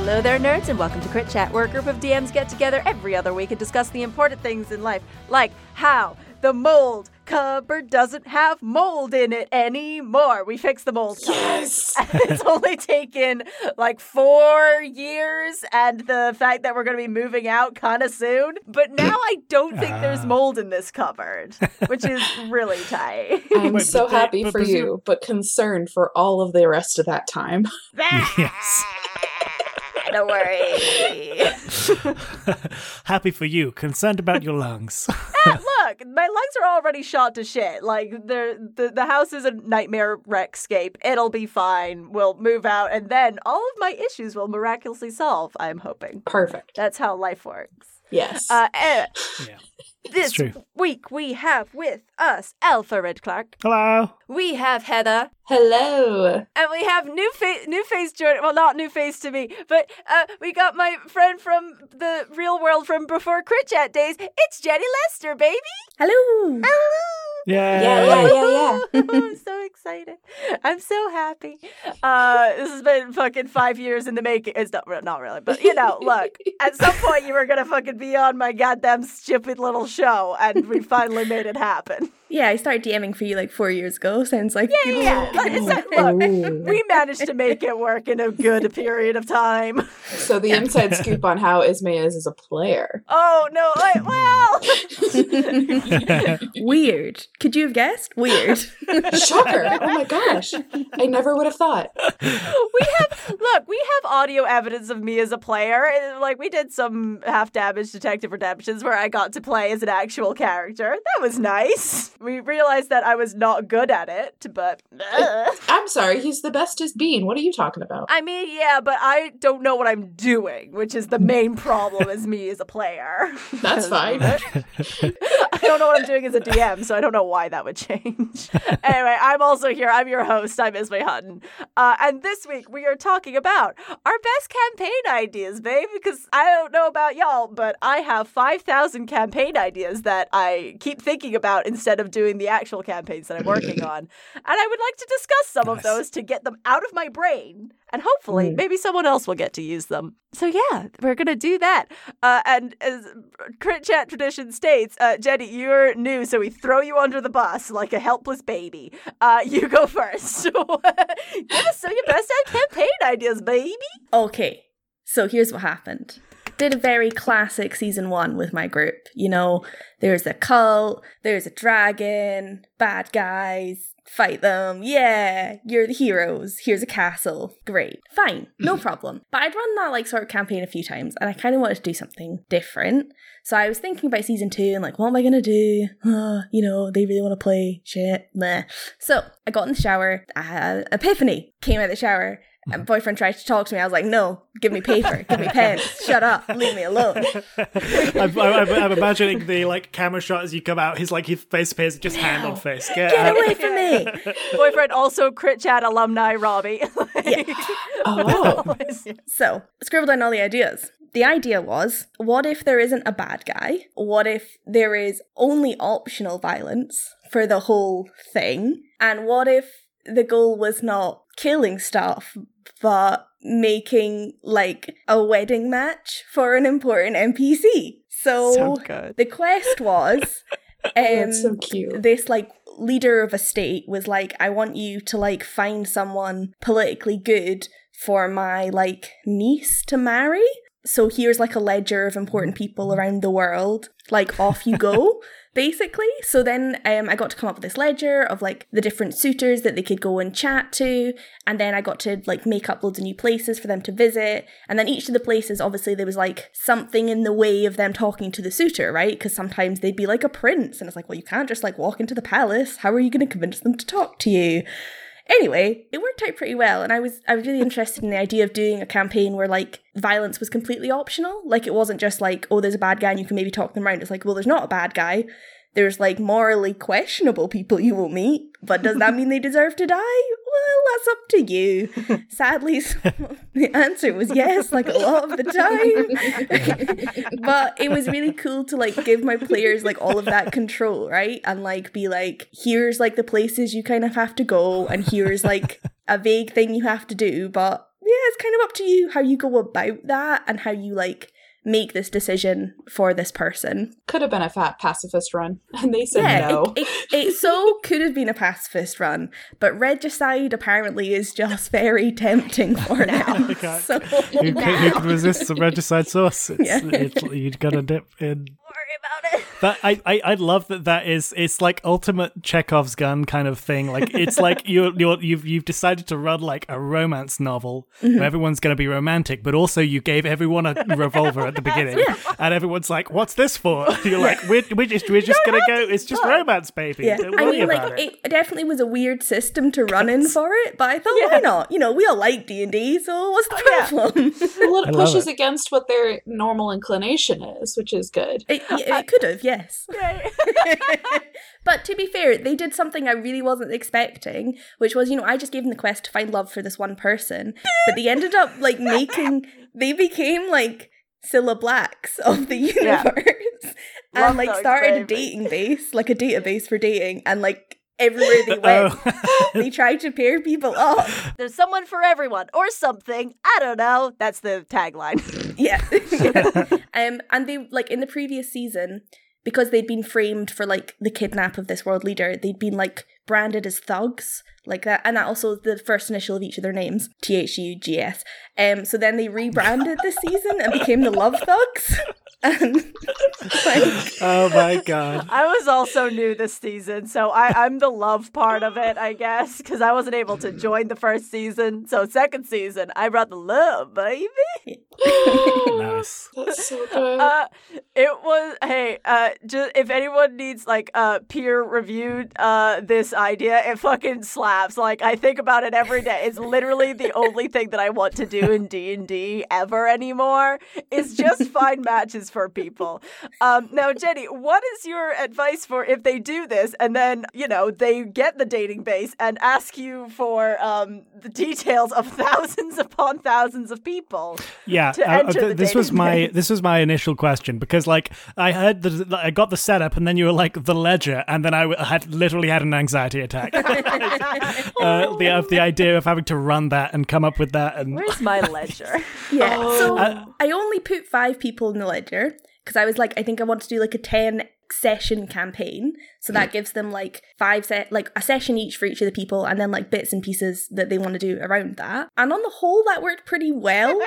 Hello there, nerds, and welcome to Crit Chat, where a group of DMs get together every other week and discuss the important things in life, like how the mold cupboard doesn't have mold in it anymore. We fixed the mold. Yes. it's only taken like four years, and the fact that we're going to be moving out kind of soon. But now I don't think there's Ah. mold in this cupboard, which is really tight. I'm Wait, so but happy but for presu- you, but concerned for all of the rest of that time. Yes. Don't worry. Happy for you. Concerned about your lungs. Ah, look, my lungs are already shot to shit. Like the the house is a nightmare wreckscape. It'll be fine. We'll move out, and then all of my issues will miraculously solve. I'm hoping. Perfect. That's how life works. Yes. Uh, eh, yeah. this true. week we have with us Alpha Red Clark. Hello. We have Heather. Hello. And we have new face, new face joining. Well, not new face to me, but uh, we got my friend from the real world from before Crit Chat days. It's Jenny Lester, baby. Hello. Yeah. Yeah, yeah, yeah, yeah. I'm so excited. I'm so happy. Uh, this has been fucking five years in the making. It's not, not really, but you know, look, at some point you were gonna fucking be on my goddamn stupid little show, and we finally made it happen. Yeah, I started DMing for you like four years ago. Sounds like Yeah, yeah. Look, it's like- look, we managed to make it work in a good period of time. So the inside scoop on how Ismay is as a player. Oh no! Like, well, Weird. Could you have guessed? Weird. Shocker. Oh my gosh. I never would have thought. we have look. We have audio evidence of me as a player. Like we did some half damage detective redemptions where I got to play as an actual character. That was nice. We realized that I was not good at it, but. I'm sorry, he's the bestest bean. What are you talking about? I mean, yeah, but I don't know what I'm doing, which is the main problem as me as a player. That's fine. I don't know what I'm doing as a DM, so I don't know why that would change. anyway, I'm also here. I'm your host. I'm Ismay Hutton. Uh, and this week we are talking about our best campaign ideas, babe, because I don't know about y'all, but I have 5,000 campaign ideas that I keep thinking about instead of doing the actual campaigns that I'm working on. And I would like to discuss some of those to get them out of my brain. And hopefully, Mm. maybe someone else will get to use them. So, yeah, we're going to do that. Uh, and as Crit Chat tradition states, uh, Jenny, you're new, so we throw you under the bus like a helpless baby. Uh, you go first. Give us some of your best ad campaign ideas, baby. okay, so here's what happened. Did a very classic season one with my group. You know, there's a cult, there's a dragon, bad guys, fight them. Yeah, you're the heroes. Here's a castle. Great. Fine. No problem. But I'd run that like sort of campaign a few times and I kind of wanted to do something different. So I was thinking about season two and like, what am I gonna do? Uh, you know, they really want to play shit. Meh. So I got in the shower. I had an epiphany. Came out of the shower. And boyfriend tried to talk to me. I was like, no, give me paper, give me pens, shut up, leave me alone. I'm, I'm, I'm imagining the like camera shot as you come out. His like his face appears just hand on face. Get, Get out. away from me. Boyfriend, also Crit Chat alumni, Robbie. Oh. So, scribbled down all the ideas. The idea was what if there isn't a bad guy? What if there is only optional violence for the whole thing? And what if the goal was not killing stuff, but making like a wedding match for an important NPC? So, the quest was um, so cute. this like leader of a state was like i want you to like find someone politically good for my like niece to marry so here's like a ledger of important people around the world. Like off you go basically. So then um, i got to come up with this ledger of like the different suitors that they could go and chat to. And then i got to like make up loads of new places for them to visit. And then each of the places obviously there was like something in the way of them talking to the suitor right? Because sometimes they'd be like a prince. And it's like well you can't just like walk into the palace. How are you going to convince them to talk to you Anyway, it worked out pretty well, and I was I was really interested in the idea of doing a campaign where like violence was completely optional. Like it wasn't just like oh there's a bad guy and you can maybe talk them around. It's like well there's not a bad guy. There's like morally questionable people you will meet, but does that mean they deserve to die? Well, that's up to you. Sadly, the answer was yes, like a lot of the time. but it was really cool to like give my players like all of that control, right? And like be like, here's like the places you kind of have to go, and here's like a vague thing you have to do, but yeah, it's kind of up to you how you go about that and how you like make this decision for this person. Could have been a fat pacifist run, and they said yeah, no. it, it, it so could have been a pacifist run, but regicide apparently is just very tempting for now. Okay. So who, can, who can resist some regicide sauce? It's, Yeah. it's, you gotta dip in. Worry about it. That I, I I love that that is it's like ultimate Chekhov's gun kind of thing. Like it's like you're you're you've you've decided to run like a romance novel mm-hmm. where everyone's gonna be romantic, but also you gave everyone a revolver at the beginning, and everyone's like, "What's this for?" You're like, "We're we're just we're just gonna go. It's just romance, baby. yeah, Don't I mean, about like it." it definitely was a weird system to run in for it, but I thought, why not? You know, we all like D and D, so what's the oh, yeah. problem? well, it love pushes it. against what their normal inclination is, which is good. it, it could have, yes. But to be fair, they did something I really wasn't expecting, which was, you know, I just gave them the quest to find love for this one person, but they ended up like making, they became like Cilla Blacks of the universe, Love and like those, started a dating base, like a database for dating, and like everywhere they went, Oh. they tried to pair people up. There's someone for everyone or something. I don't know. That's the tagline. Yeah. um, and they like in the previous season, because they'd been framed for like the kidnap of this world leader, they'd been like branded as thugs, like that, and that also the first initial of each of their names, T H U G S. Um, so then they rebranded this season and became the Love Thugs. And like, oh my god. I was also new this season, so I, I'm the love part of it, I guess, because I wasn't able to join the first season. So second season, I brought the love, baby. Nice. That's so good. Uh, it was hey, uh, just if anyone needs like uh peer reviewed uh this idea, it fucking slaps. Like I think about it every day. It's literally the only thing that I want to do in D and D ever anymore. Is just find matches for people. Um, now Jenny, what is your advice for if they do this and then you know they get the dating base and ask you for um the details of thousands upon thousands of people? Yeah, to uh, th- the this was my base. this was my initial question because like I heard the I got the setup and then you were like the ledger and then I w- had literally had an anxiety attack. uh, the of the idea of having to run that and come up with that and Where's my ledger? yeah. So Uh, I only put five people in the ledger because I was like, I think I want to do like a 10 session campaign. So that gives them like five set, like a session each for each of the people, and then like bits and pieces that they want to do around that. And on the whole, that worked pretty well.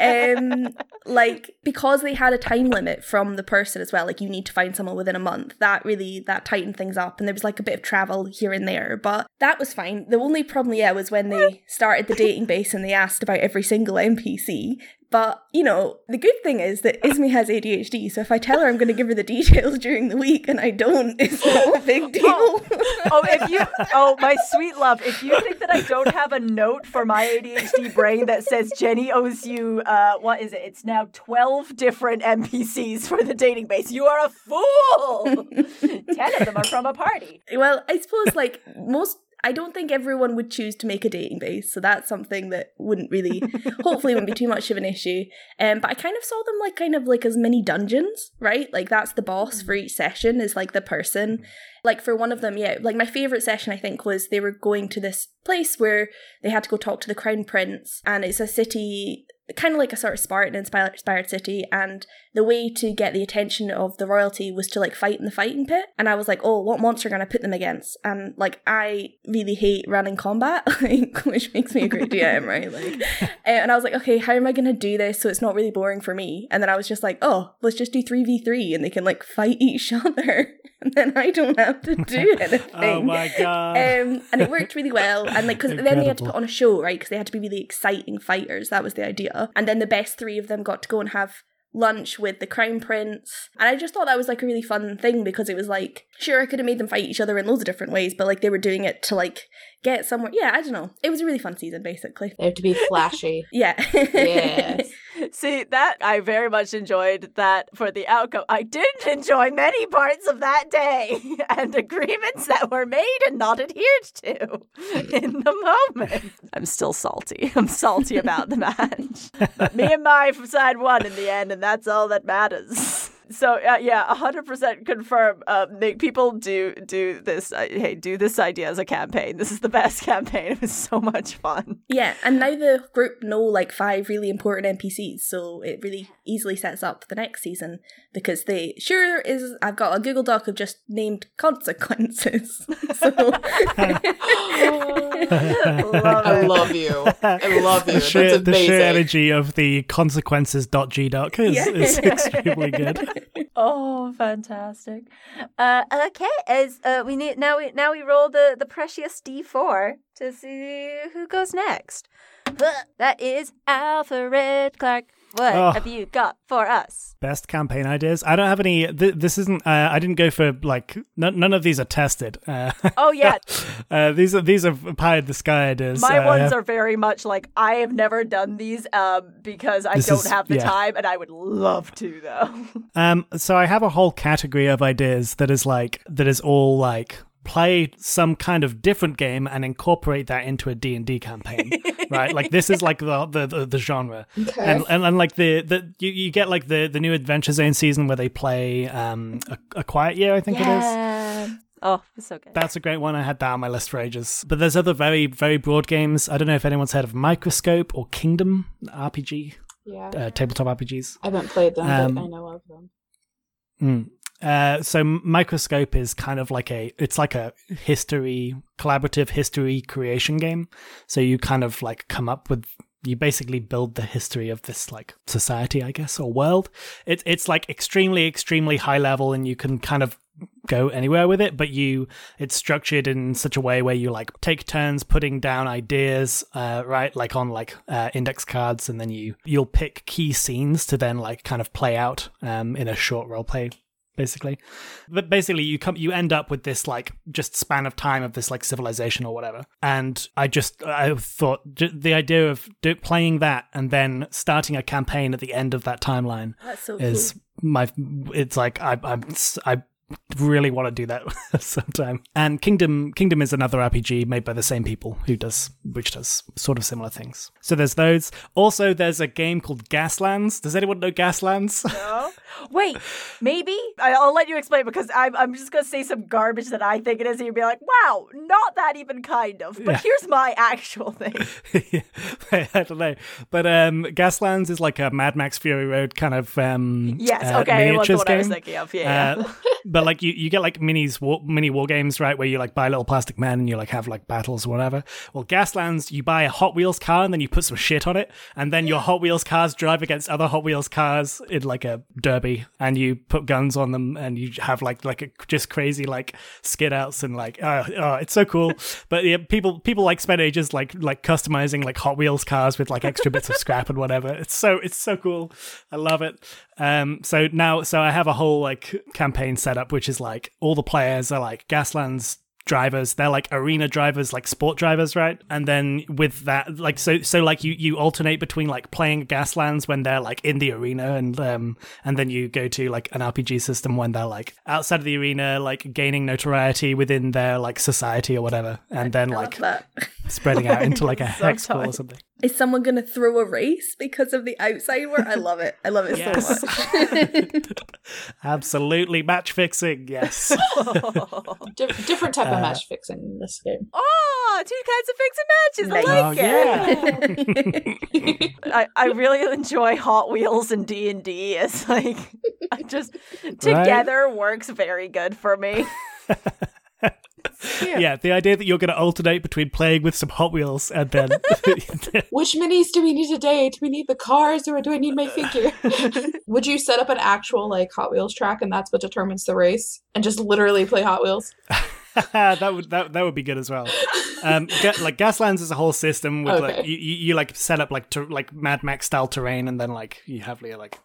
um, like because they had a time limit from the person as well. Like you need to find someone within a month. That really that tightened things up, and there was like a bit of travel here and there, but that was fine. The only problem, yeah, was when they started the dating base and they asked about every single NPC. But you know, the good thing is that Ismi has ADHD, so if I tell her I'm going to give her the details during the week and I don't, it's not a big deal. oh, if you, oh, my sweet love, if you think that I don't have a note for my ADHD brain that says Jenny owes you, uh, what is it? It's now 12 different NPCs for the dating base. You are a fool! 10 of them are from a party. Well, I suppose like most I don't think everyone would choose to make a dating base, so that's something that wouldn't really hopefully wouldn't be too much of an issue. Um but I kind of saw them like kind of like as mini dungeons, right? Like that's the boss for each session is like the person. Like for one of them, yeah, like my favorite session I think was they were going to this place where they had to go talk to the crown prince and it's a city kind of like a sort of Spartan inspired inspired city and the way to get the attention of the royalty was to like fight in the fighting pit and I was like oh what monster am I gonna put them against and like I really hate running combat like which makes me a great DM right like uh, and I was like okay how am I gonna do this so it's not really boring for me and then I was just like oh let's just do 3v3 and they can like fight each other and then I don't have to do anything oh my god. um, and it worked really well. And like, because then they had to put on a show, right? Because they had to be really exciting fighters. That was the idea. And then the best three of them got to go and have lunch with the crown prince. And I just thought that was like a really fun thing because it was like, sure, I could have made them fight each other in loads of different ways, but like they were doing it to like get somewhere. Yeah, I don't know. It was a really fun season, basically. They have to be flashy. Yeah. Yes. See, that I very much enjoyed that for the outcome. I didn't enjoy many parts of that day and agreements that were made and not adhered to in the moment. I'm still salty. I'm salty about the match. But me and my from side one in the end, and that's all that matters. So uh, yeah, hundred percent confirm. Uh, make people do do this. Uh, hey, do this idea as a campaign. This is the best campaign. It was so much fun. Yeah, and now the group know like five really important NPCs, so it really easily sets up the next season because they sure is. I've got a Google Doc of just named consequences. so Love I love you. I love you. The That's sheer, the sheer amazing. energy of the consequences.gdoc is, Yeah. is extremely good. Oh, fantastic. Uh, okay, as uh, we need now, we now we roll the the precious D four to see who goes next. That is Alfred Clark. What Oh. have you got for us? Best campaign ideas. I don't have any. Th- this isn't. Uh, I didn't go for like. N- none of these are tested. Uh, Oh yeah, uh, these are these are pie in the sky ideas. my Uh, ones are very much like I have never done these um because I don't is- have the yeah. time, and I would love to though. Um, so I have a whole category of ideas that is like that is all like play some kind of different game and incorporate that into a D&D campaign right like this is like the the, the, the genre Okay. and, and and like the the you, you get like the the new adventure zone season where they play um a, a quiet year i think it is. Oh, it's so good. that's a great one. I had that on my list for ages. But there's other very, very broad games. I don't know if anyone's heard of Microscope or Kingdom RPG, yeah. uh, tabletop RPGs. I haven't played them, Um, but I know of them. Mm. Uh, so microscope is kind of like a it's like a history collaborative history creation game. So you kind of like come up with you basically build the history of this like society i guess or world. It, it's like extremely extremely high level and you can kind of go anywhere with it but you it's structured in such a way where you like take turns putting down ideas uh, right like on like uh, index cards and then you you'll pick key scenes to then like kind of play out um, in a short role play basically but basically you come you end up with this like just span of time of this like civilization or whatever and i just i thought the idea of do, playing that and then starting a campaign at the end of that timeline so is cool. my it's like i i'm i really want to do that sometime and kingdom kingdom is another rpg made by the same people who does which does sort of similar things so there's those also there's a game called gaslands does anyone know gaslands No? Wait, maybe I'll let you explain because I'm I'm just gonna say some garbage that I think it is, and you'll be like, "Wow, not that even kind of." But Yeah. here's my actual thing. I don't know, but um, Gaslands is like a Mad Max Fury Road kind of um, Yes, uh, okay, the miniatures game. I was thinking of. Yeah, yeah. Uh, but like you, you get like minis, war, mini war games, right? Where you like buy little plastic men and you like have like battles or whatever. Well, Gaslands, you buy a Hot Wheels car and then you put some shit on it, and then your Hot Wheels cars drive against other Hot Wheels cars in like a derby, and you put guns on them, and you have like like a just crazy like skid outs and like oh, oh it's so cool. but yeah, people people like spend ages like like customizing like Hot Wheels cars with like extra bits of scrap and whatever. It's so it's so cool. I love it. Um, so now, so I have a whole like campaign set up, which is like all the players are like Gaslands drivers. They're like arena drivers like sport drivers right? And then with that like so so like you you alternate between like playing gaslands when they're like in the arena and um and then you go to like an rpg system when they're like outside of the arena like gaining notoriety within their like society or whatever. And then like spreading out into like a hex or something Is someone going to throw a race because of the outside work? I love it. I love it Yes. so much. absolutely match fixing yes Di- different type Uh, of match fixing in this game. oh, two kinds of fixing matches. I like oh it. yeah I, I really enjoy Hot Wheels and D and D. It's like I just together works very good for me. Yeah, the idea that you're going to alternate between playing with some Hot Wheels and then Which minis do we need today? Do we need the cars or do I need my figure? Would you set up an actual like Hot Wheels track and that's what determines the race and just literally play Hot Wheels? that would that that would be good as well. Um, ga- like Gaslands is a whole system with like you, you, you like set up like ter- like Mad Max style terrain, and then like you have like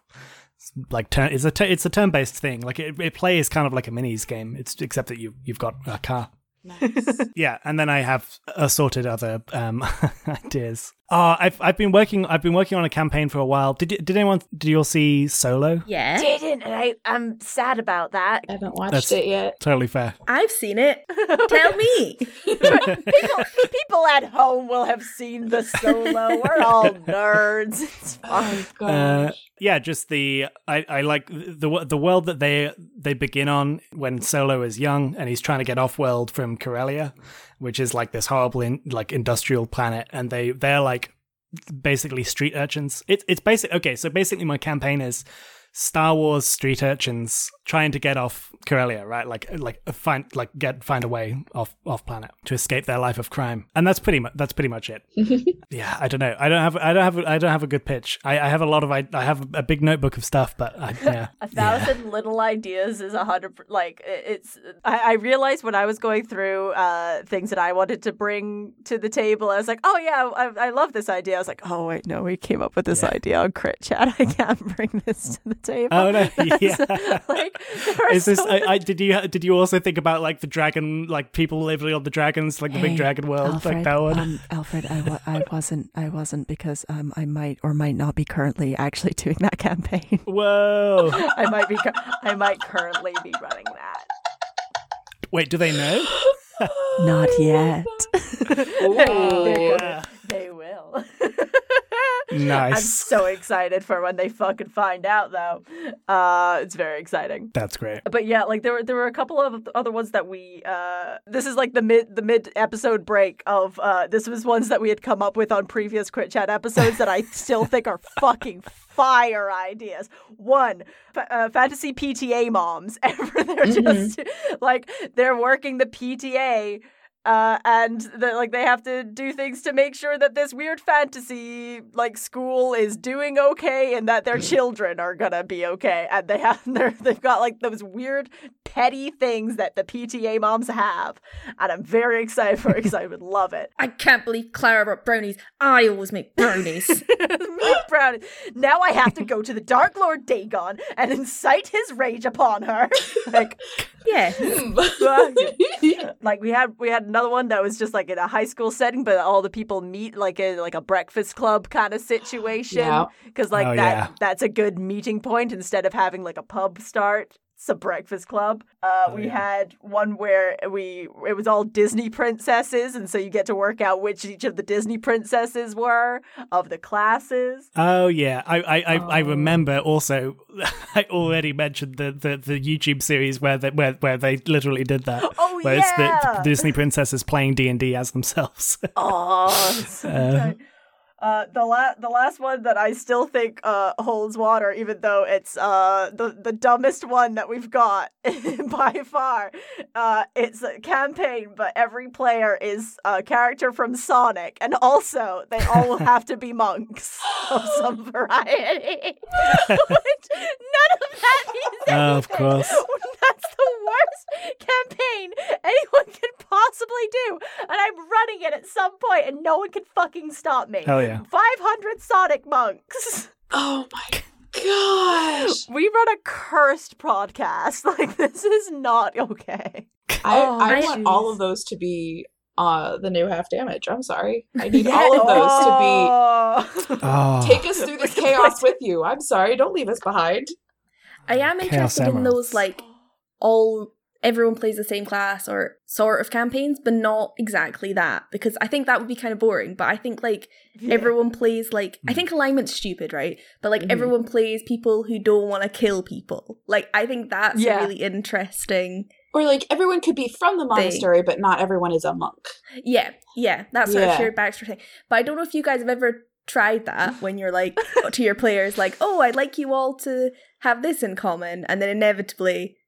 like turn. It's a tu- it's a turn based thing. Like it, it plays kind of like a minis game. It's except that you you've got a car. Nice. Yeah, and then I have assorted other um, ideas. Oh, I've I've been working I've been working on a campaign for a while. Did you- did anyone did you all see Solo? yeah. Didn't and I? I'm sad about that. I haven't watched That's- it yet. Totally fair. I've seen it. Tell me. people, people at home will have seen the solo. We're all nerds. It's fine. Oh Uh, gosh. yeah, just the I, I like the the world that they they begin on when Solo is young and he's trying to get off world from Corellia, which is like this horrible in, like industrial planet, and they they're like basically street urchins. It's it's basic. Okay, so basically my campaign is Star Wars street urchins trying to get off Corellia, right? Like like find like get find a way off off planet to escape their life of crime, and that's pretty much that's pretty much it. yeah, I don't know. I don't have I don't have I don't have a good pitch. I, I have a lot of I, I have a big notebook of stuff, but I, yeah, A thousand little ideas is a hundred. Like it's. I, I realized when I was going through uh, things that I wanted to bring to the table, I was like, "Oh yeah, I, I love this idea." I was like, "Oh wait, no, we came up with this Yeah. idea on Crit Chat. I can't bring this to the table." Oh no, yeah. like, Is this? so I, I, did you did you also think about like the dragon, like people living on the dragons, like the big dragon world, Alfred, like that one? Um, Alfred, I, wa- I wasn't, I wasn't because um, I might or might not be currently actually doing that campaign. Whoa! I might be. I might currently be running that. Wait, do they know? Not yet. Ooh. Yeah. Nice. I'm so excited for when they fucking find out, though. Uh, it's very exciting. That's great. But yeah, like there were there were a couple of other ones that we. Uh, this is like the mid the mid episode break of. Uh, this was ones that we had come up with on previous Crit Chat episodes that I still think are fucking fire ideas. One, fa- uh, fantasy PTA moms. Ever they're just like they're working the PTA uh, and the, like they have to do things to make sure that this weird fantasy like school is doing okay and that their children are gonna be okay and they have they've got like those weird petty things that the PTA moms have and I'm very excited for it because I would love it. I can't believe Clara brought brownies. I always make brownies. Make brownies. Now I have to go to the Dark Lord Dagon and incite his rage upon her. like yeah. like we had we had another one that was just like in a high school setting but all the people meet like in like a breakfast club kind of situation Yeah. because like Oh, that yeah. that's a good meeting point instead of having like a pub start it's a breakfast club uh, Oh, we yeah. had one where we it was all disney princesses and so you get to work out which each of the disney princesses were of the classes Oh yeah, I I, I, I Oh. remember also. I already mentioned the, the, the YouTube series where they, where where they literally did that. Oh, where it's the, yeah! the Disney princesses playing D and D as themselves. Oh, so Uh. Uh, the la- the last one that I still think uh, holds water, even though it's uh, the the dumbest one that we've got by far. Uh, it's a campaign, but every player is a character from Sonic, and also they all have to be monks of some variety. Which none of that means Oh, of course. That's the worst campaign anyone could possibly do. And I'm running it at some point and no one can fucking stop me. Hell yeah. 500 Sonic monks. Oh my gosh. We run a cursed podcast. Like, this is not okay. I, Oh, I I- want all of those to be uh the new half damage. I'm sorry. I need all of those to to Oh, be take us through this chaos with you. I'm sorry. Don't leave us behind. I am Chaos interested in Emeralds. those like all everyone plays the same class or sort of campaigns, but not exactly that because I think that would be kind of boring. But I think like everyone plays like I think alignment's stupid, right? But like Mhm. everyone plays people who don't want to kill people. Like I think that's Yeah. really interesting. Or like everyone could be from the monastery, but not everyone is a monk. Yeah, yeah, that sort Yeah. of shared backstory thing. But I don't know if you guys have ever tried that when you're like to your players like, "Oh, I'd like you all to have this in common," and then inevitably,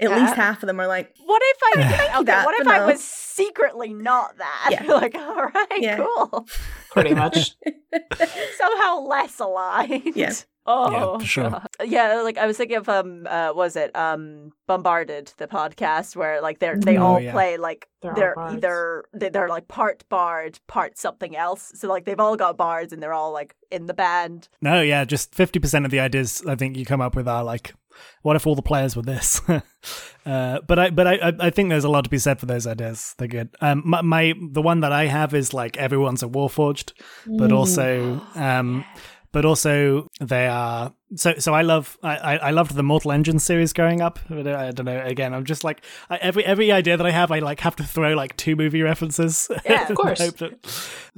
at Yeah. least half of them are like, What if I okay, that, what if I no. was secretly not that? Yeah. like, all right, Yeah. cool. Pretty much. Somehow less aligned. Yeah. Oh, Yeah, for sure. God. Yeah, like I was thinking of um, uh, was it um, Bombarded, the podcast where like they're they Oh, all yeah. play like They're they're, either they- they're like part bard, part something else. So like they've all got bards and they're all like in the band. no, yeah, just fifty percent of the ideas I think you come up with are like, what if all the players were this? uh, but I, but I, I- I think there's a lot to be said for those ideas. They're good. Um, my, my the one that I have is like everyone's a warforged, but also um, but also they are so so i love i i loved the mortal engine series growing up i don't know again i'm just like I, every every idea that i have i like have to throw like two movie references. Yeah, of course. that-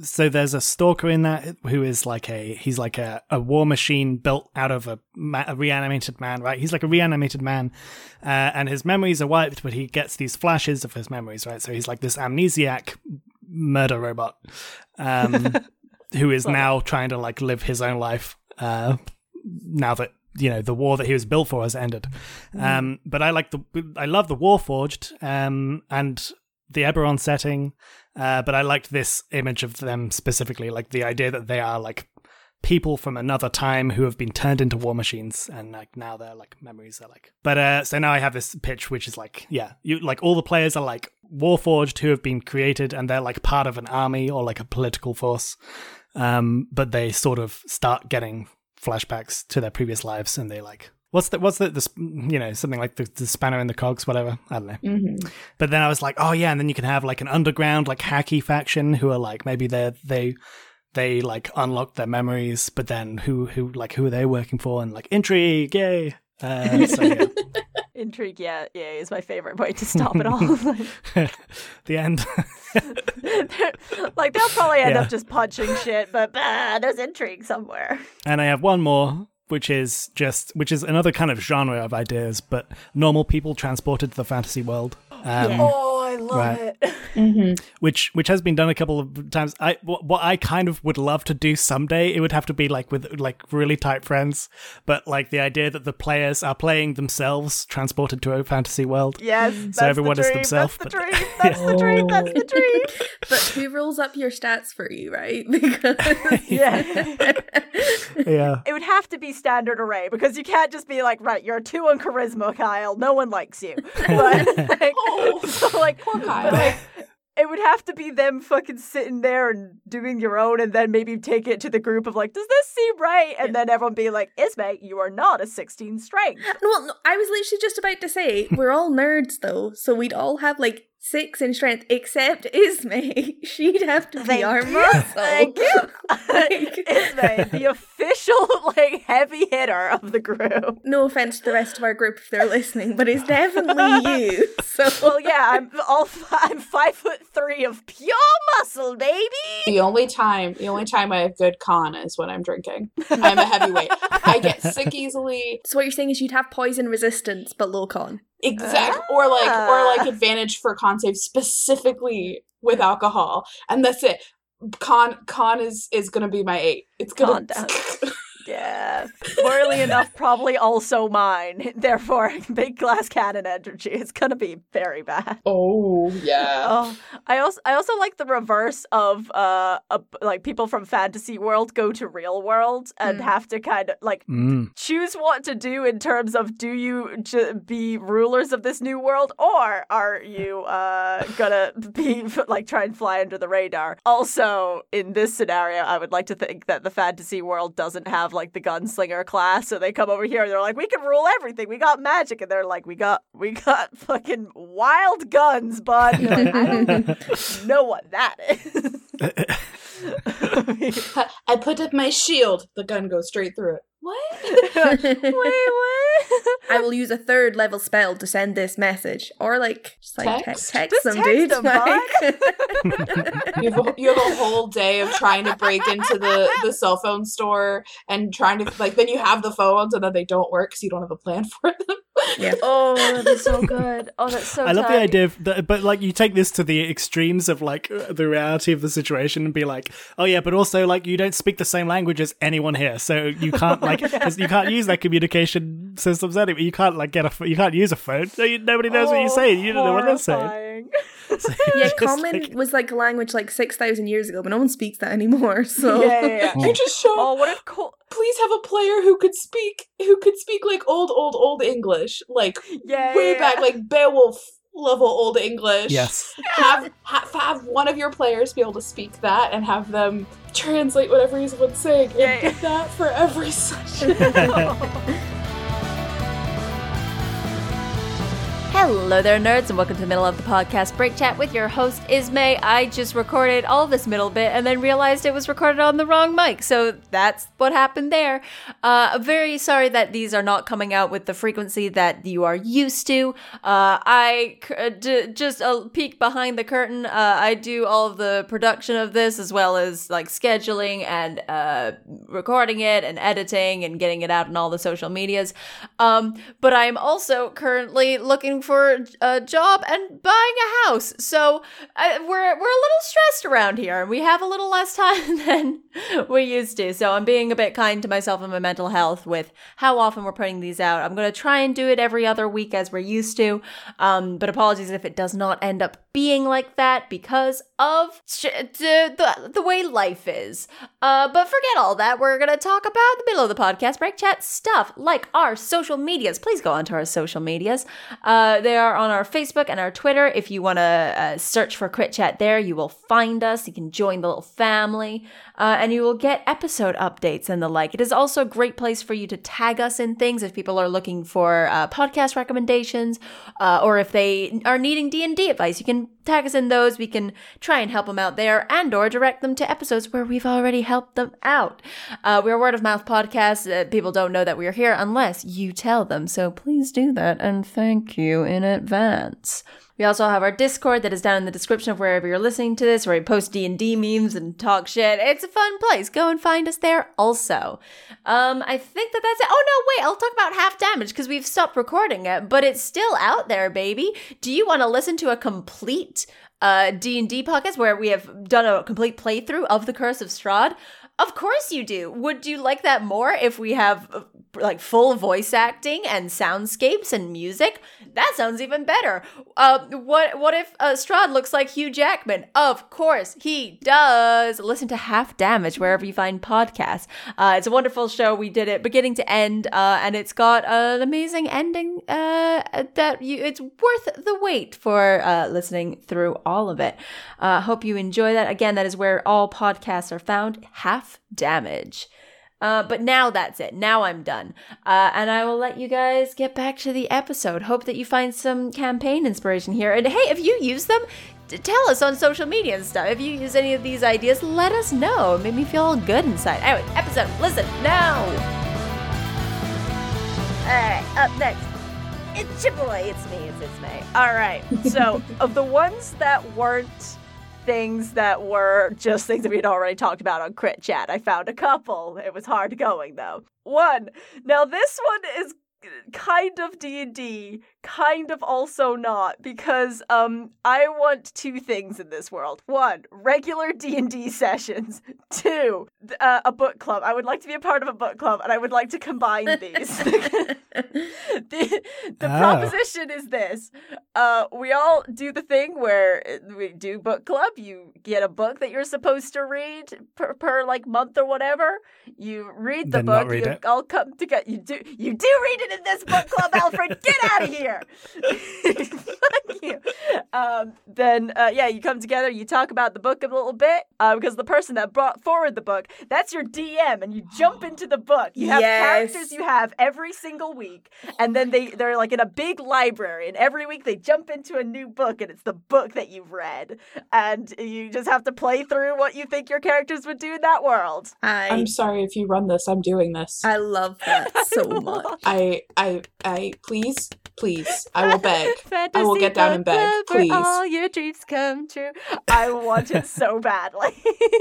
so there's a stalker in that who is like a he's like a, a war machine built out of a, a reanimated man right? He's like a reanimated man uh, and his memories are wiped but he gets these flashes of his memories right? So he's like this amnesiac murder robot. Um who is now trying to like live his own life uh now that you know the war that he was built for has ended. Um but i like the i love the warforged um and the eberron setting uh but i liked this image of them specifically like the idea that they are like people from another time who have been turned into war machines and like now their like memories are like but uh so now i have this pitch which is like yeah you like all the players are like warforged who have been created and they're like part of an army or like a political force um but they sort of start getting flashbacks to their previous lives and they like what's the what's the, the you know something like the, the spanner in the cogs whatever i don't know Mm-hmm. but then I was like, oh yeah, and then you can have like an underground like hacky faction who are like maybe they they they like unlock their memories, but then who who like who are they working for and like intrigue, yay. Uh, so yeah. Intrigue, yeah, yeah, is my favorite way to stop it all. the end. like they'll probably end Yeah. up just punching shit, but bah, there's intrigue somewhere. and I have one more, which is just which is another kind of genre of ideas, but normal people transported to the fantasy world. Um, Oh, I love Right. it. Mm-hmm. which which has been done a couple of times. I what, what I kind of would love to do someday. It would have to be like with like really tight friends, but like the idea that the players are playing themselves transported to a fantasy world. Yes, that's So everyone the is themselves, That's the but- dream. That's the dream. That's the dream. But who rolls up your stats for you, right? Because Yeah. Yeah. It would have to be standard array because you can't just be like, right, you're a two on charisma, Kyle. No one likes you. But like, so like, Poor but, Kyle. like, it would have to be them fucking sitting there and doing your own, and then maybe take it to the group of like, does this seem right? And then everyone be like, Ismay, you are not a 16 strength. well, no, I was literally just about to say we're all nerds though, so we'd all have like six in strength, except Ismay. She'd have to be Thank our you. muscle. Thank you. Like- Ismay, the official like heavy hitter of the group. No offense to the rest of our group if they're listening, but it's definitely you. So Well, yeah, I'm all I'm five foot three of pure muscle, baby. The only time, the only time I have good con is when I'm drinking. I'm a heavyweight. I get sick easily. So what you're saying is you'd have poison resistance but low con. Exact or like or Ah. like advantage for con save specifically with alcohol, and that's it. Con con is is gonna be my eight. It's gonna. Con down. Yeah, worryingly enough, probably also mine. Therefore, big glass cannon energy is gonna be very bad. oh yeah. Oh, I also I also like the reverse of uh, uh like people from fantasy world go to real world and Mm. have to kind of like Mm. choose what to do in terms of do you j- be rulers of this new world or are you uh gonna be like try and fly under the radar also in this scenario i would like to think that the fantasy world doesn't have like the gunslinger class so they come over here and they're like we can rule everything we got magic and they're like we got we got fucking wild guns bud you're like, i don't know what that is I put up my shield. The gun goes straight through it. What? wait what I will use a third level spell to send this message, or like just like Text? text, text Just them, dude. them, like- You have, a, you have a whole day of trying to break into the, the cell phone store and trying to like then you have the phones and then they don't work because you don't have a plan for them. Oh, that's so good. Oh, that's so. I love the idea of that, but like you take this to the extremes of like the reality of the situation and be like, oh yeah, but also like you don't speak the same language as anyone here, so you can't like you can't use their communication systems anyway. You can't like get a ph- you can't use a phone. So you, nobody knows what you're Oh, saying. You don't know what they're saying. So yeah, common like- was like a language like six thousand years ago, but no one speaks that anymore. So Yeah, yeah, yeah. Hmm. You just show Oh, what if Col- please have a player who could speak who could speak like old old old English, like yeah, way yeah, back, yeah. like Beowulf level old English. yes. Have, have have one of your players be able to speak that and have them translate whatever he's been saying. And Yeah, yeah. get that for every session. Hello there, nerds, and welcome to the middle of the podcast break chat with your host, Ismay. I just recorded all this middle bit and then realized it was recorded on the wrong mic, so that's what happened there. Uh, very sorry that these are not coming out with the frequency that you are used to. Uh, I uh, just a peek behind the curtain. Uh, I do all of the production of this as well as like scheduling and uh, recording it and editing and getting it out on all the social medias. Um, but I'm also currently looking for a job and buying a house. So uh, we're we're a little stressed around here, and we have a little less time than we used to. So I'm being a bit kind to myself and my mental health with how often we're putting these out. I'm gonna try and do it every other week as we're used to. Um, but apologies if it does not end up being like that because of sh- the, the way life is. Uh, but forget all that. We're gonna talk about the middle of the podcast break chat stuff like our social medias. Please go onto our social medias. Uh, they are on our Facebook and our Twitter. If you want to uh, search for Crit Chat there, you will find us. You can join the little family, uh, and you will get episode updates and the like. It is also a great place for you to tag us in things if people are looking for uh, podcast recommendations, uh, or if they are needing D and D advice. You can tag us in those. We can try and help them out there, and or direct them to episodes where we've already helped them out. Uh, we're a word of mouth podcast. Uh, people don't know that we're here unless you tell them. So please do that, and thank you in advance. We also have our Discord that is down in the description of wherever you're listening to this, where we post D and D memes and talk shit. It's a fun place. Go and find us there. Also, um, I think that that's it. Oh no, wait! I'll talk about half damage because we've stopped recording it, but it's still out there, baby. Do you want to listen to a complete uh D and D podcast where we have done a complete playthrough of the Curse of Strahd? Of course you do. Would you like that more if we have uh, like full voice acting and soundscapes and music? That sounds even better. Uh, what what if uh, Strahd looks like Hugh Jackman? Of course he does. Listen to Half Damage wherever you find podcasts. Uh, it's a wonderful show. We did it beginning to end, uh, and it's got an amazing ending uh, that you. It's worth the wait for uh, listening through all of it. Uh, hope you enjoy that. Again, that is where all podcasts are found. Half Damage. Uh, but now that's it. Now I'm done. Uh, and I will let you guys get back to the episode. Hope that you find some campaign inspiration here. And hey, if you use them, t- tell us on social media and stuff. If you use any of these ideas, let us know. It made me feel all good inside. Anyway, episode, listen now. Alright, up next. It's your boy. It's me. It's It's May. All right. So, of the ones that weren't things that were just things that we had already talked about on Crit Chat. I found a couple. It was hard going though. One. Now this one is kind of D&D, kind of also not because um I want two things in this world. One, regular D&D sessions. Two, uh, a book club. I would like to be a part of a book club and I would like to combine these. the the Oh. proposition is this. Uh we all do the thing where uh, we do book club. You get a book that you're supposed to read per, per like month or whatever. You read the Then not book. read you it. all come together. You do you do read it in this book club, Alfred. Get out of here. Fuck you. Um, then uh, yeah, you come together. You talk about the book a little bit uh, because the person that brought forward the book, that's your DM, and you jump into the book. You have Yes. characters you have every single week, and then they they're like in a big library, and every week they jump into a new book, and it's the book that you've read, and you just have to play through what you think your characters would do in that world. I I'm sorry if you run this. I'm doing this. I love that so much. I I I please please I will beg. Fantasy I will get down book and beg, please. all your dreams come true. I want it so badly.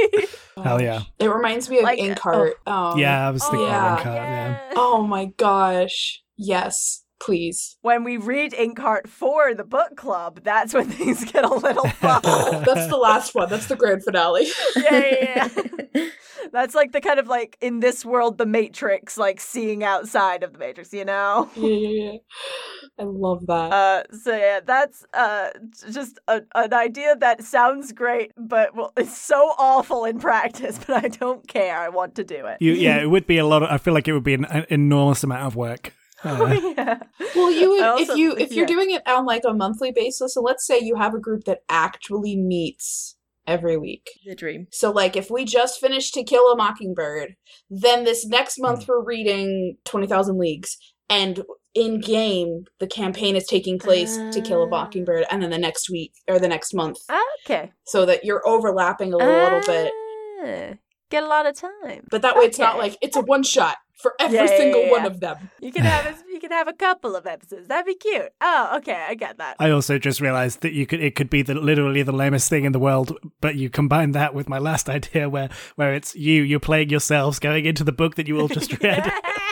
Hell yeah. It reminds me of Like, Inkheart. Um, yeah, I was thinking yeah. of Inkheart, yeah. Oh my gosh. Yes, please. When we read Inkheart for the book club, that's when things get a little fun. That's the last one. That's the grand finale. yeah, yeah, yeah. That's like the kind of like in this world, the Matrix, like seeing outside of the Matrix, you know? yeah, yeah, yeah. I love that. Uh, so yeah, that's uh just a, an idea that sounds great, but well, it's so awful in practice. But I don't care. I want to do it. You, yeah, it would be a lot. Of, I feel like it would be an, an enormous amount of work. Uh, yeah. well, you would I if you think- if you're doing it on like a monthly basis, so let's say you have a group that actually meets every week. the dream. So like if we just finished To Kill a Mockingbird, then this next month we're reading 20,000 Leagues and in game the campaign is taking place to kill a mockingbird and then the next week or the next month Okay. so that you're overlapping a little bit Ah, Get a lot of time. but that way it's not like it's a one shot for every Yeah, yeah, single yeah, one yeah. of them You can have a, you can have a couple of episodes. That'd be cute. Oh, okay, I get that. I also just realized that you could it could be the literally the lamest thing in the world, but you combine that with my last idea where where it's you you're playing yourselves going into the book that you all just read.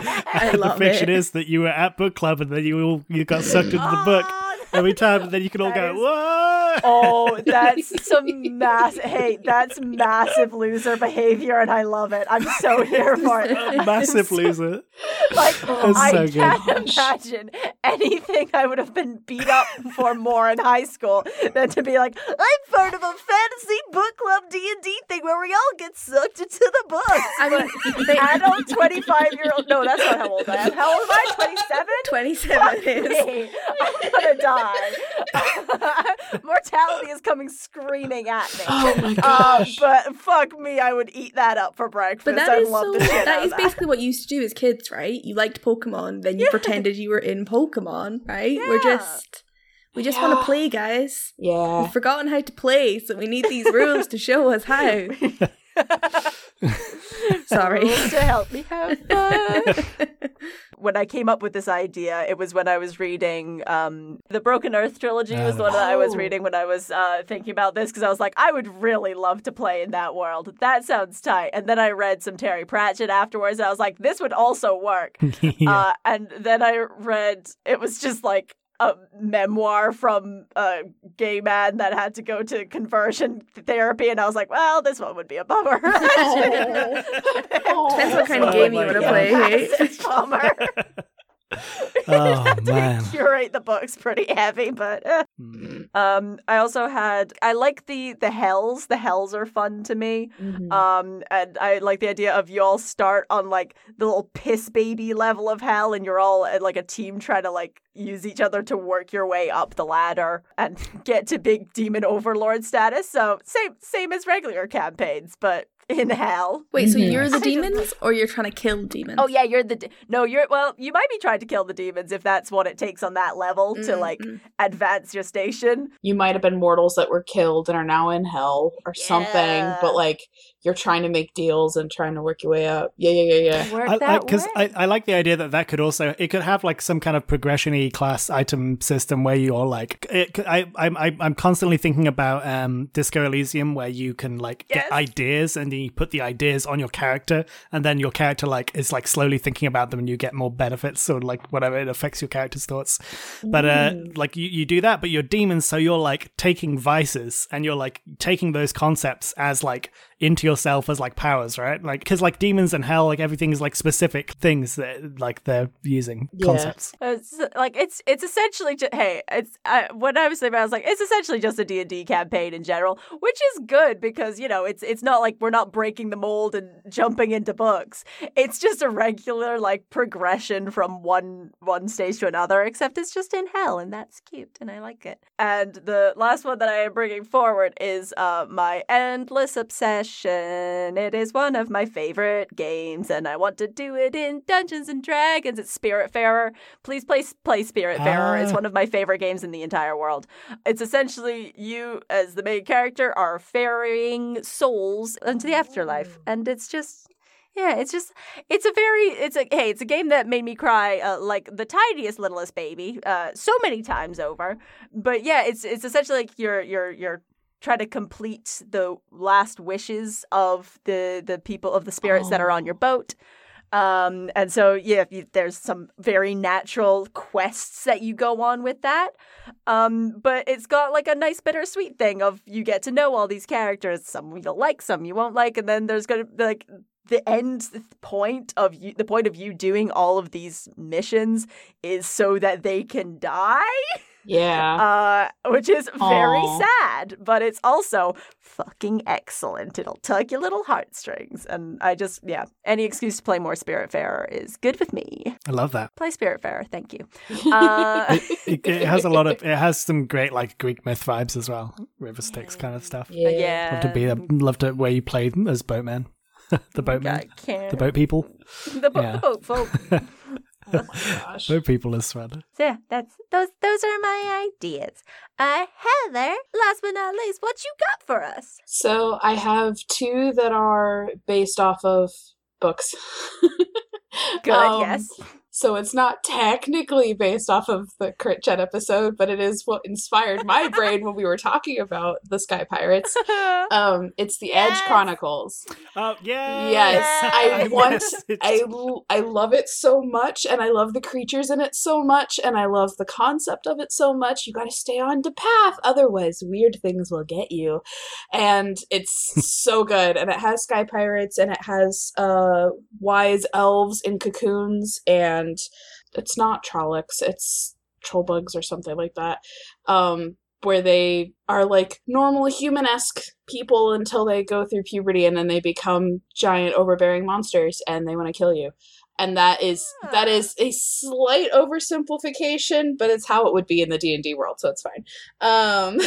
I and love the fiction it. is that you were at book club and then you all you got sucked into the book Oh, every time, and then you can all That go is- whoa. Oh, that's some mass. Hey, that's massive loser behavior, and I love it. I'm so here for it. Massive so- loser. Like That's I so good. can't imagine anything I would have been beat up for more in high school than to be like, I'm part of a fantasy book club D and D thing where we all get sucked into the books. I mean, they, Adult twenty five year old. No, that's not how old I am. How old am I? Twenty seven. 27 is. I'm gonna die. Mortality is coming screaming at me. oh my Uh, gosh but fuck me, I would eat that up for breakfast. But that I is love so. the shit That of basically what you used to do as kids, right? You liked Pokemon, then you pretended you were in Pokemon, right? Yeah. We're just. We just want to play, guys. yeah We've forgotten how to play, so we need these rules to show us how. Sorry. To help me have fun. When I came up with this idea, it was when I was reading um, the Broken Earth trilogy. Was the one that I was Oh. reading when I was uh, thinking about this because I was like, I would really love to play in that world. That sounds tight. And then I read some Terry Pratchett afterwards, and I was like, this would also work. Yeah. Uh, and then I read it was just like a memoir from a gay man that had to go to conversion therapy, and I was like, well, this one would be a bummer. Depends what kind of game you want to play, hey? Bummer. oh man. Curate the books pretty heavy, but eh. Mm. um, I also had I like the the hells. The hells are fun to me. Mhm. Um, and I like the idea of you all start on like the little piss baby level of hell, and you're all uh, like a team trying to like use each other to work your way up the ladder and get to big demon overlord status. So same same as regular campaigns, but in hell. Wait, so Mhm. you're the demons, or you're trying to kill demons? Oh yeah, you're the de- no, you're well. You might be trying to kill the demons if that's what it takes on that level to Mm, like advance your station. you might have been mortals that were killed and are now in hell or something but like you're trying to make deals and trying to work your way up yeah yeah yeah yeah Work that because way. I, I like the idea that that could also it could have like some kind of progression-y class item system where you're like it, I I'm I'm I'm constantly thinking about um Disco Elysium where you can like Yes. get ideas and you put the ideas on your character and then your character like is like slowly thinking about them and you get more benefits or like whatever it affects your character's thoughts. But uh like you you do that but you're demons so you're like taking vices and you're like taking those concepts as like into yourself as like powers, right? Like because like demons and hell, like everything is like specific things that like they're using Yeah. concepts. It's like it's it's essentially just hey it's uh, when I was saying. about I was like it's essentially just a D and D campaign in general, which is good because you know it's it's not like we're not breaking the mold and jumping into books. It's just a regular like progression from one one stage to another, except it's just in hell and that's cute and I like it. And the last one that I am bringing forward is uh my endless obsession. It is one of my favorite games, and I want to do it in Dungeons and Dragons. It's Spiritfarer. Please play play Spiritfarer. It's Ah. one of my favorite games in the entire world. It's essentially you as the main character are ferrying souls into the afterlife, and it's just. Yeah, it's just it's a very it's a hey, it's a game that made me cry uh, like the tiniest littlest baby uh so many times over. But yeah, it's it's essentially like you're you're you're trying to complete the last wishes of the the people of the spirits that are on your boat. Um, and so yeah, you, there's some very natural quests that you go on with that. Um, but it's got like a nice bittersweet thing of you get to know all these characters. Some you'll like, some you won't like, and then there's gonna be like the end point of you, the point of you doing all of these missions is so that they can die yeah uh, which is very Aw. sad, but it's also fucking excellent. It'll tug your little heartstrings, and I just yeah, any excuse to play more Spiritfarer is good with me. I love that. Play Spiritfarer, thank you. Uh, It, it has a lot of it has some great like Greek myth vibes as well, river Styx kind of stuff. yeah yeah, Love to be the love to where you play as boatman, the boatman, the boat people. the, bo- yeah. the boat folk. Oh my gosh. No people as Shredder. So yeah, that's those those are my ideas. Uh Heather, last but not least, what you got for us? So I have two that are based off of books. Good, Um, yes. So it's not technically based off of the Crit Chat episode, but it is what inspired my brain when we were talking about the Sky Pirates. Um, it's the Edge Chronicles. Oh yeah. Yes, I Yes. want. I l- I love it so much, and I love the creatures in it so much, and I love the concept of it so much. You got to stay on the path, otherwise, weird things will get you. And it's so good, and it has sky pirates, and it has uh wise elves in cocoons, and it's not Trollocs, it's trollbugs or something like that. Um, where they are like normal human esque people until they go through puberty and then they become giant overbearing monsters and they want to kill you. And that is that is a slight oversimplification, but it's how it would be in the D and D world, so it's fine. Um,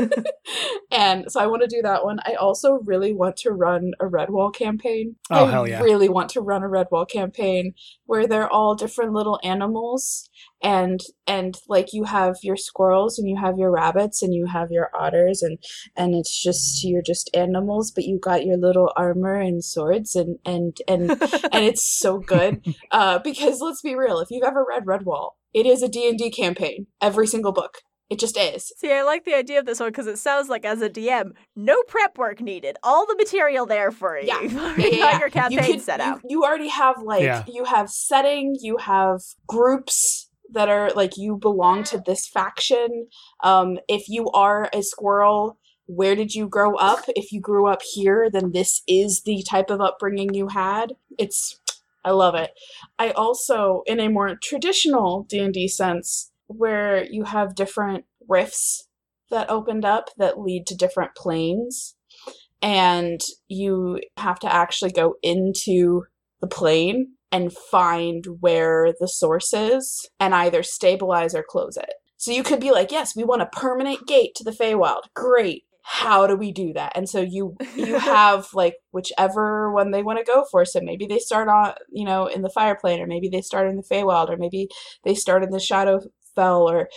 and so I want to do that one. I also really want to run a Redwall campaign. Oh, I hell yeah. Really want to run a Redwall campaign where they're all different little animals and and like you have your squirrels and you have your rabbits and you have your otters and and it's just you're just animals but you got your little armor and swords and and and and it's so good uh because let's be real if you've ever read redwall it is a d&d campaign every single book it just is See, I like the idea of this one because it sounds like as a DM, no prep work needed. All the material there for you. Yeah. you Yeah, got yeah, yeah. your campaign you could- set you- You, already have like Yeah. you have setting, you have groups that are like you belong to this faction. Um, if you are a squirrel, where did you grow up? If you grew up here, then this is the type of upbringing you had. It's I love it. I also, in a more traditional D and D sense, where you have different rifts that opened up that lead to different planes and you have to actually go into the plane and find where the source is and either stabilize or close it. So you could be like, yes, we want a permanent gate to the Feywild. Great. How do we do that? And so you you have like whichever one they want to go for. So maybe they start on, you know, in the fire plane, or maybe they start in the Feywild, or maybe they start in the Shadowfell, or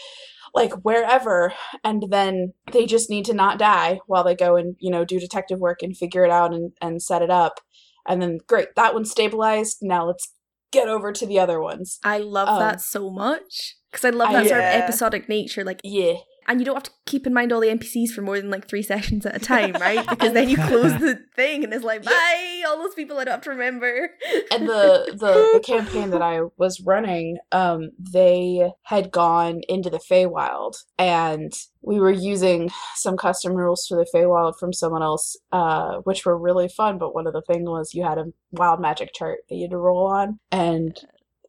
like wherever and then they just need to not die while they go and you know do detective work and figure it out and, and set it up and then great that one's stabilized now let's get over to the other ones I love Um, that so much because I love I- that sort of Yeah. episodic nature. Like, yeah and you don't have to keep in mind all the NPCs for more than like three sessions at a time, right? Because then you close the thing and it's like, bye, all those people I don't have to remember. and the, the the campaign that I was running, um, they had gone into the Feywild, and we were using some custom rules for the Feywild from someone else, uh, which were really fun. But one of the things was you had a wild magic chart that you had to roll on, and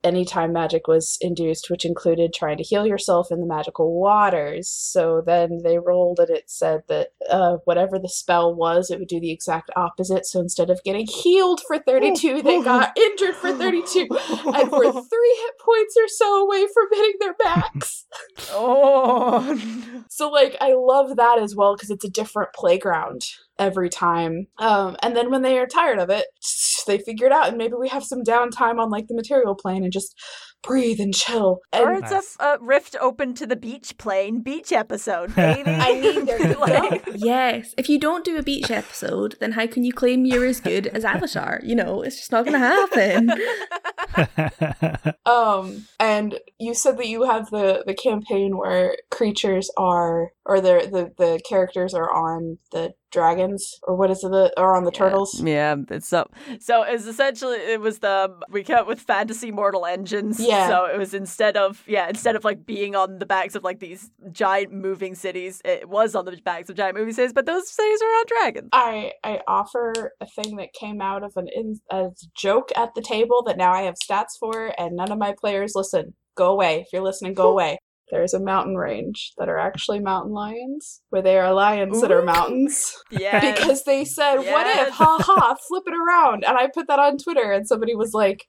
anytime magic was induced, which included trying to heal yourself in the magical waters. So then they rolled and it said that uh, whatever the spell was, it would do the exact opposite. So instead of getting healed for 32, they got injured for 32 and were three hit points or so away from hitting their max. Oh, So like I love that as well because it's a different playground every time. Um, and then when they are tired of it, they figure it out, and maybe we have some downtime on like the material plane and just breathe and chill. or And it's Nice. a, a rift open to the beach plane beach episode, baby. I mean, there you Like- go. Yes. If you don't do a beach episode, then how can you claim you're as good as Avatar? You know, it's just not going to happen. Um, and you said that you have the the campaign where creatures are, or the the the characters are on the dragons, or what is it? The, or on the turtles. Yeah, it's so so it's essentially it was the we kept with fantasy mortal engines. Yeah. So it was instead of yeah, instead of like being on the backs of like these giant moving cities, it was on the backs of giant moving cities, but those cities are on dragons. I I offer a thing that came out of an in, a joke at the table that now I have stats for, and none of my players listen. Go away if you're listening. Go away. There's a mountain range that are actually mountain lions, where they are lions that are mountains. Yeah. Because they said, "What if?" Ha ha! Flip it around, and I put that on Twitter, and somebody was like,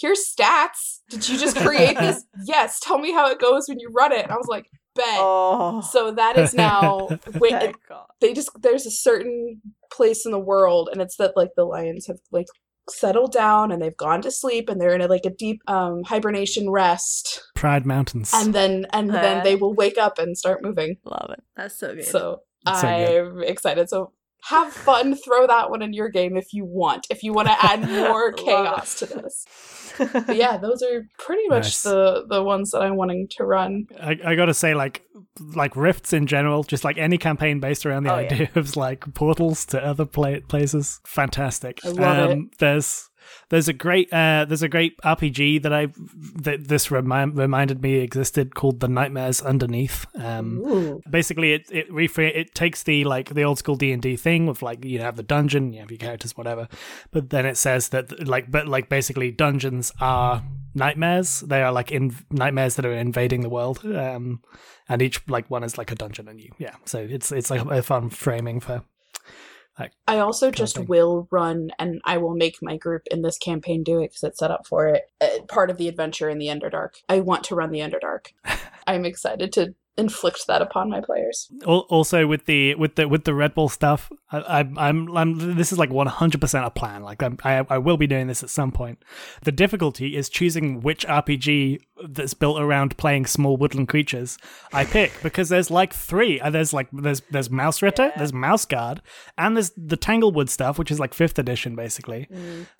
"Here's stats. Did you just create this? yes. Tell me how it goes when you run it." And I was like, "Bet." oh. So that is now. Wait, thank God. they just there's a certain place in the world and it's that like the lions have like settled down and they've gone to sleep and they're in a, like a deep um, hibernation rest, Pride Mountains. and then and then Uh. they will wake up and start moving. Love it. That's so good. So so. I'm excited. So have fun. Throw that one in your game if you want. If you want to add more chaos to this. But yeah, those are pretty much Nice. the the ones that I'm wanting to run. I, I gotta say, like, like rifts in general, just like any campaign based around the Oh, yeah. idea of like portals to other pla- places, fantastic. Um, I love it. There's there's a great uh, there's a great RPG that I that this remi- reminded me existed called The Nightmares Underneath. Um, Ooh. basically it it refra- it takes the like the old school D&D thing with like you have the dungeon, you have your characters whatever. But then it says that like but like basically dungeons are nightmares. They are like in nightmares that are invading the world. Um and each like one is like a dungeon and you yeah. So it's it's like a fun framing for I also just thing. will run, and I will make my group in this campaign do it because it's set up for it. Uh, part of the adventure in the Underdark. I want to run the Underdark. I'm excited to inflict that upon my players. Also with the with the with the Redwall stuff, I, I, I'm I'm this is like 100 percent a plan. Like I'm, I I will be doing this at some point. The difficulty is choosing which RPG that's built around playing small woodland creatures I pick because there's like three. Uh, There's like there's there's Mausritter, there's Mouse Guard, and there's the Tanglewood stuff, which is like fifth edition basically.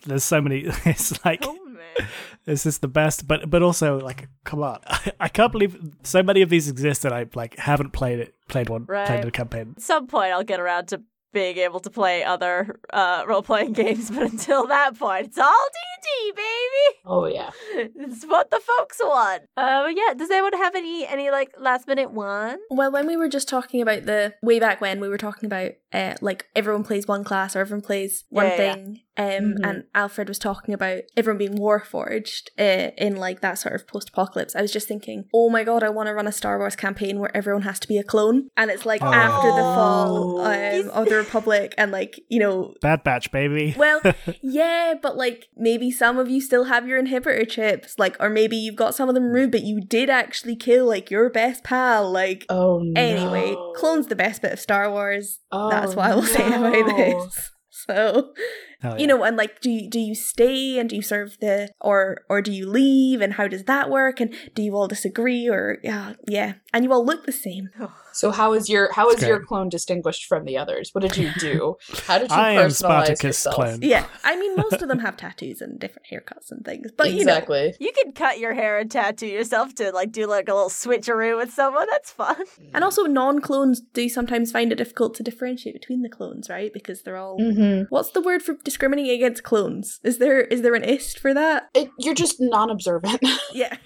There's so many. It's like oh man. this is the best, but but also like, come on, I, can't believe so many of these exist and I like haven't played it, played one, Right. played a campaign. At some point, I'll get around to being able to play other uh, role playing games, but until that point, it's all D and D, baby. Oh yeah. It's what the folks want. Uh, yeah. Does anyone have any any like last minute one? Well, when we were just talking about the way back when we were talking about uh, like everyone plays one class or everyone plays one Yeah, yeah, yeah. thing, um, Mhm. and Alfred was talking about everyone being warforged uh, in like that sort of post-apocalypse. I was just thinking, oh my god, I want to run a Star Wars campaign where everyone has to be a clone, and it's like Oh. after the fall um, of the Republic, and like you know. Bad Batch, baby. Well, yeah, but like maybe some of you still have your inhibitor chips, like, or maybe you've got some of them removed, but you did actually kill like your best pal, like, Oh no. Anyway, clone's the best bit of Star Wars. Oh, That's what I will say about no. this. So, Hell you know, and like, do you, do you stay and do you serve the, or or do you leave, and how does that work? And do you all disagree, or yeah, yeah, and you all look the same. So how is your how is It's your clone distinguished from the others? What did you do? How did you I am personalize Spartacus yourself? clone. Yeah, I mean, most of them have tattoos and different haircuts and things, but you know, exactly. You can cut your hair and tattoo yourself to like do like a little switcheroo with someone. That's fun. and also non-clones do sometimes find it difficult to differentiate between the clones, right? Because they're all. Mm-hmm. What's the word for discriminating against clones? Is there is there an ist for that? It, you're just non-observant. Yeah.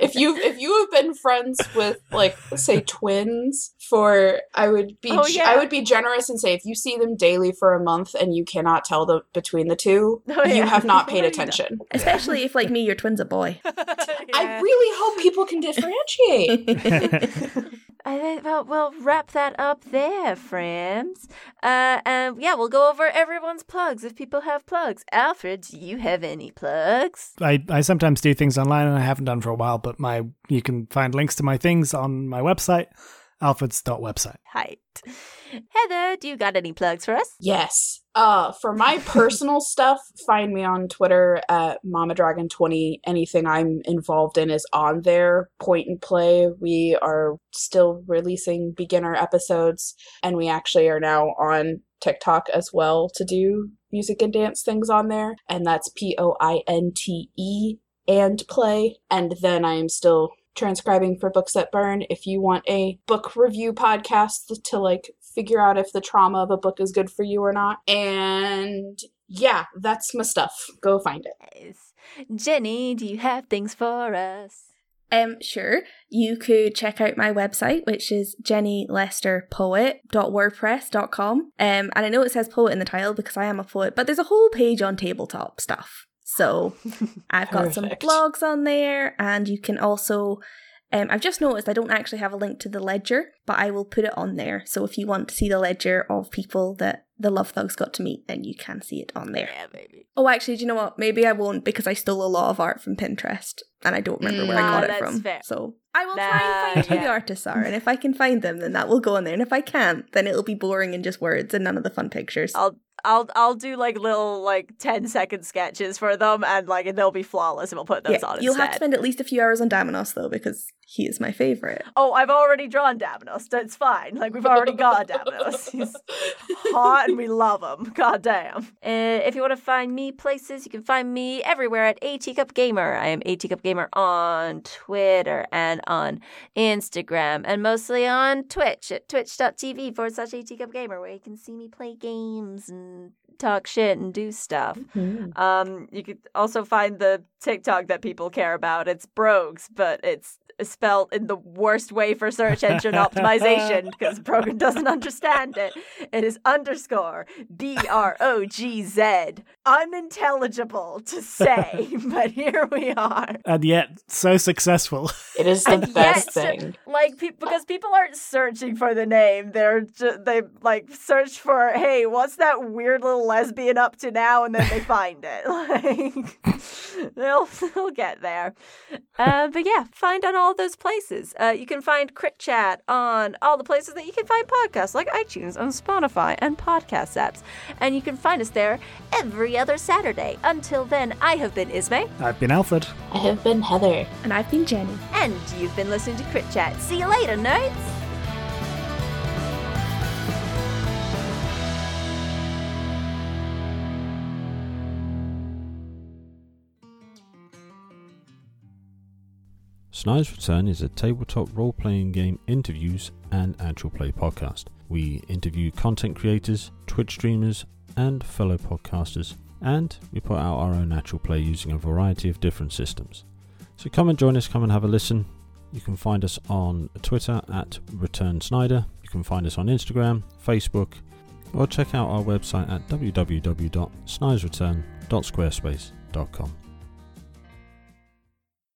if you if you have been friends with like say twins for I would be Oh, yeah. I would be generous and say if you see them daily for a month and you cannot tell the between the two, Oh, you have not paid attention. Especially if, like me, your twin's a boy. I really hope people can differentiate. I think well, we'll wrap that up there, friends. Uh, and yeah, we'll go over everyone's plugs if people have plugs. Alfred, do you have any plugs? I, I sometimes do things online and I haven't done for a while, but my you can find links to my things on my website, alfreds.website. Height. Heather, do you got any plugs for us? Yes. Uh, for my personal stuff, find me on Twitter at Mama Dragon 20 Anything I'm involved in is on there. Point and play. We are still releasing beginner episodes, and we actually are now on TikTok as well to do music and dance things on there. And that's P O I N T E and play. And then I am still transcribing for Books That Burn. If you want a book review podcast to like figure out if the trauma of a book is good for you or not. And yeah, that's my stuff. Go find it. Jenny, do you have things for us? Um, sure. You could check out my website, which is jennylesterpoet.wordpress.com. Um, and I know it says poet in the title because I am a poet, but there's a whole page on tabletop stuff. So I've got some blogs on there, and you can also. Um, I've just noticed I don't actually have a link to the ledger, but I will put it on there. So if you want to see the ledger of people that the Love Thugs got to meet, then you can see it on there. Yeah, baby. Oh, actually, do you know what? Maybe I won't because I stole a lot of art from Pinterest and I don't remember where I Mm, got ah, it that's from. fair. So I will try and find who the artists are, and if I can find them, then that will go on there. And if I can't, then it'll be boring and just words and none of the fun pictures. I'll I'll I'll do like little like 10 second sketches for them and like and they'll be flawless and we'll put those on. yeah, on you'll instead. have to spend at least a few hours on Damonos though, because he is my favorite. Oh, I've already drawn Davos. It's fine. Like we've already got Davos. He's hot and we love him. God damn. Uh, if you want to find me places, you can find me everywhere at A Teacup Gamer. I am A Teacup Gamer on Twitter and on Instagram and mostly on Twitch at twitch.tv forward slash A Teacup Gamer where you can see me play games and and talk shit and do stuff. Um, you could also find the TikTok that people care about. It's Brogues, but it's spelled in the worst way for search engine optimization because Brogan doesn't understand it. It is underscore B R O G Z. Unintelligible to say, but here we are. And yet, so successful. It is the And best yet, thing. Like pe- because people aren't searching for the name, they're ju- they like search for hey, what's that weird little lesbian up to now, and then they find it. Like they'll they'll get there. Uh, but yeah, find on all those places. Uh, you can find Crit Chat on all the places that you can find podcasts, like iTunes and Spotify and podcast apps, and you can find us there every other Saturday. Until then, I have been Ismay. I've been Alfred. I have been Heather. And I've been Jenny. And you've been listening to Crit Chat. See you later, nerds! Snide's Return is a tabletop role playing game interviews and actual play podcast. We interview content creators, Twitch streamers, and fellow podcasters, and we put out our own actual play using a variety of different systems. So come and join us, come and have a listen. You can find us on Twitter at Return Snyder. You can find us on Instagram, Facebook, or check out our website at www.snidesreturn.squarespace.com.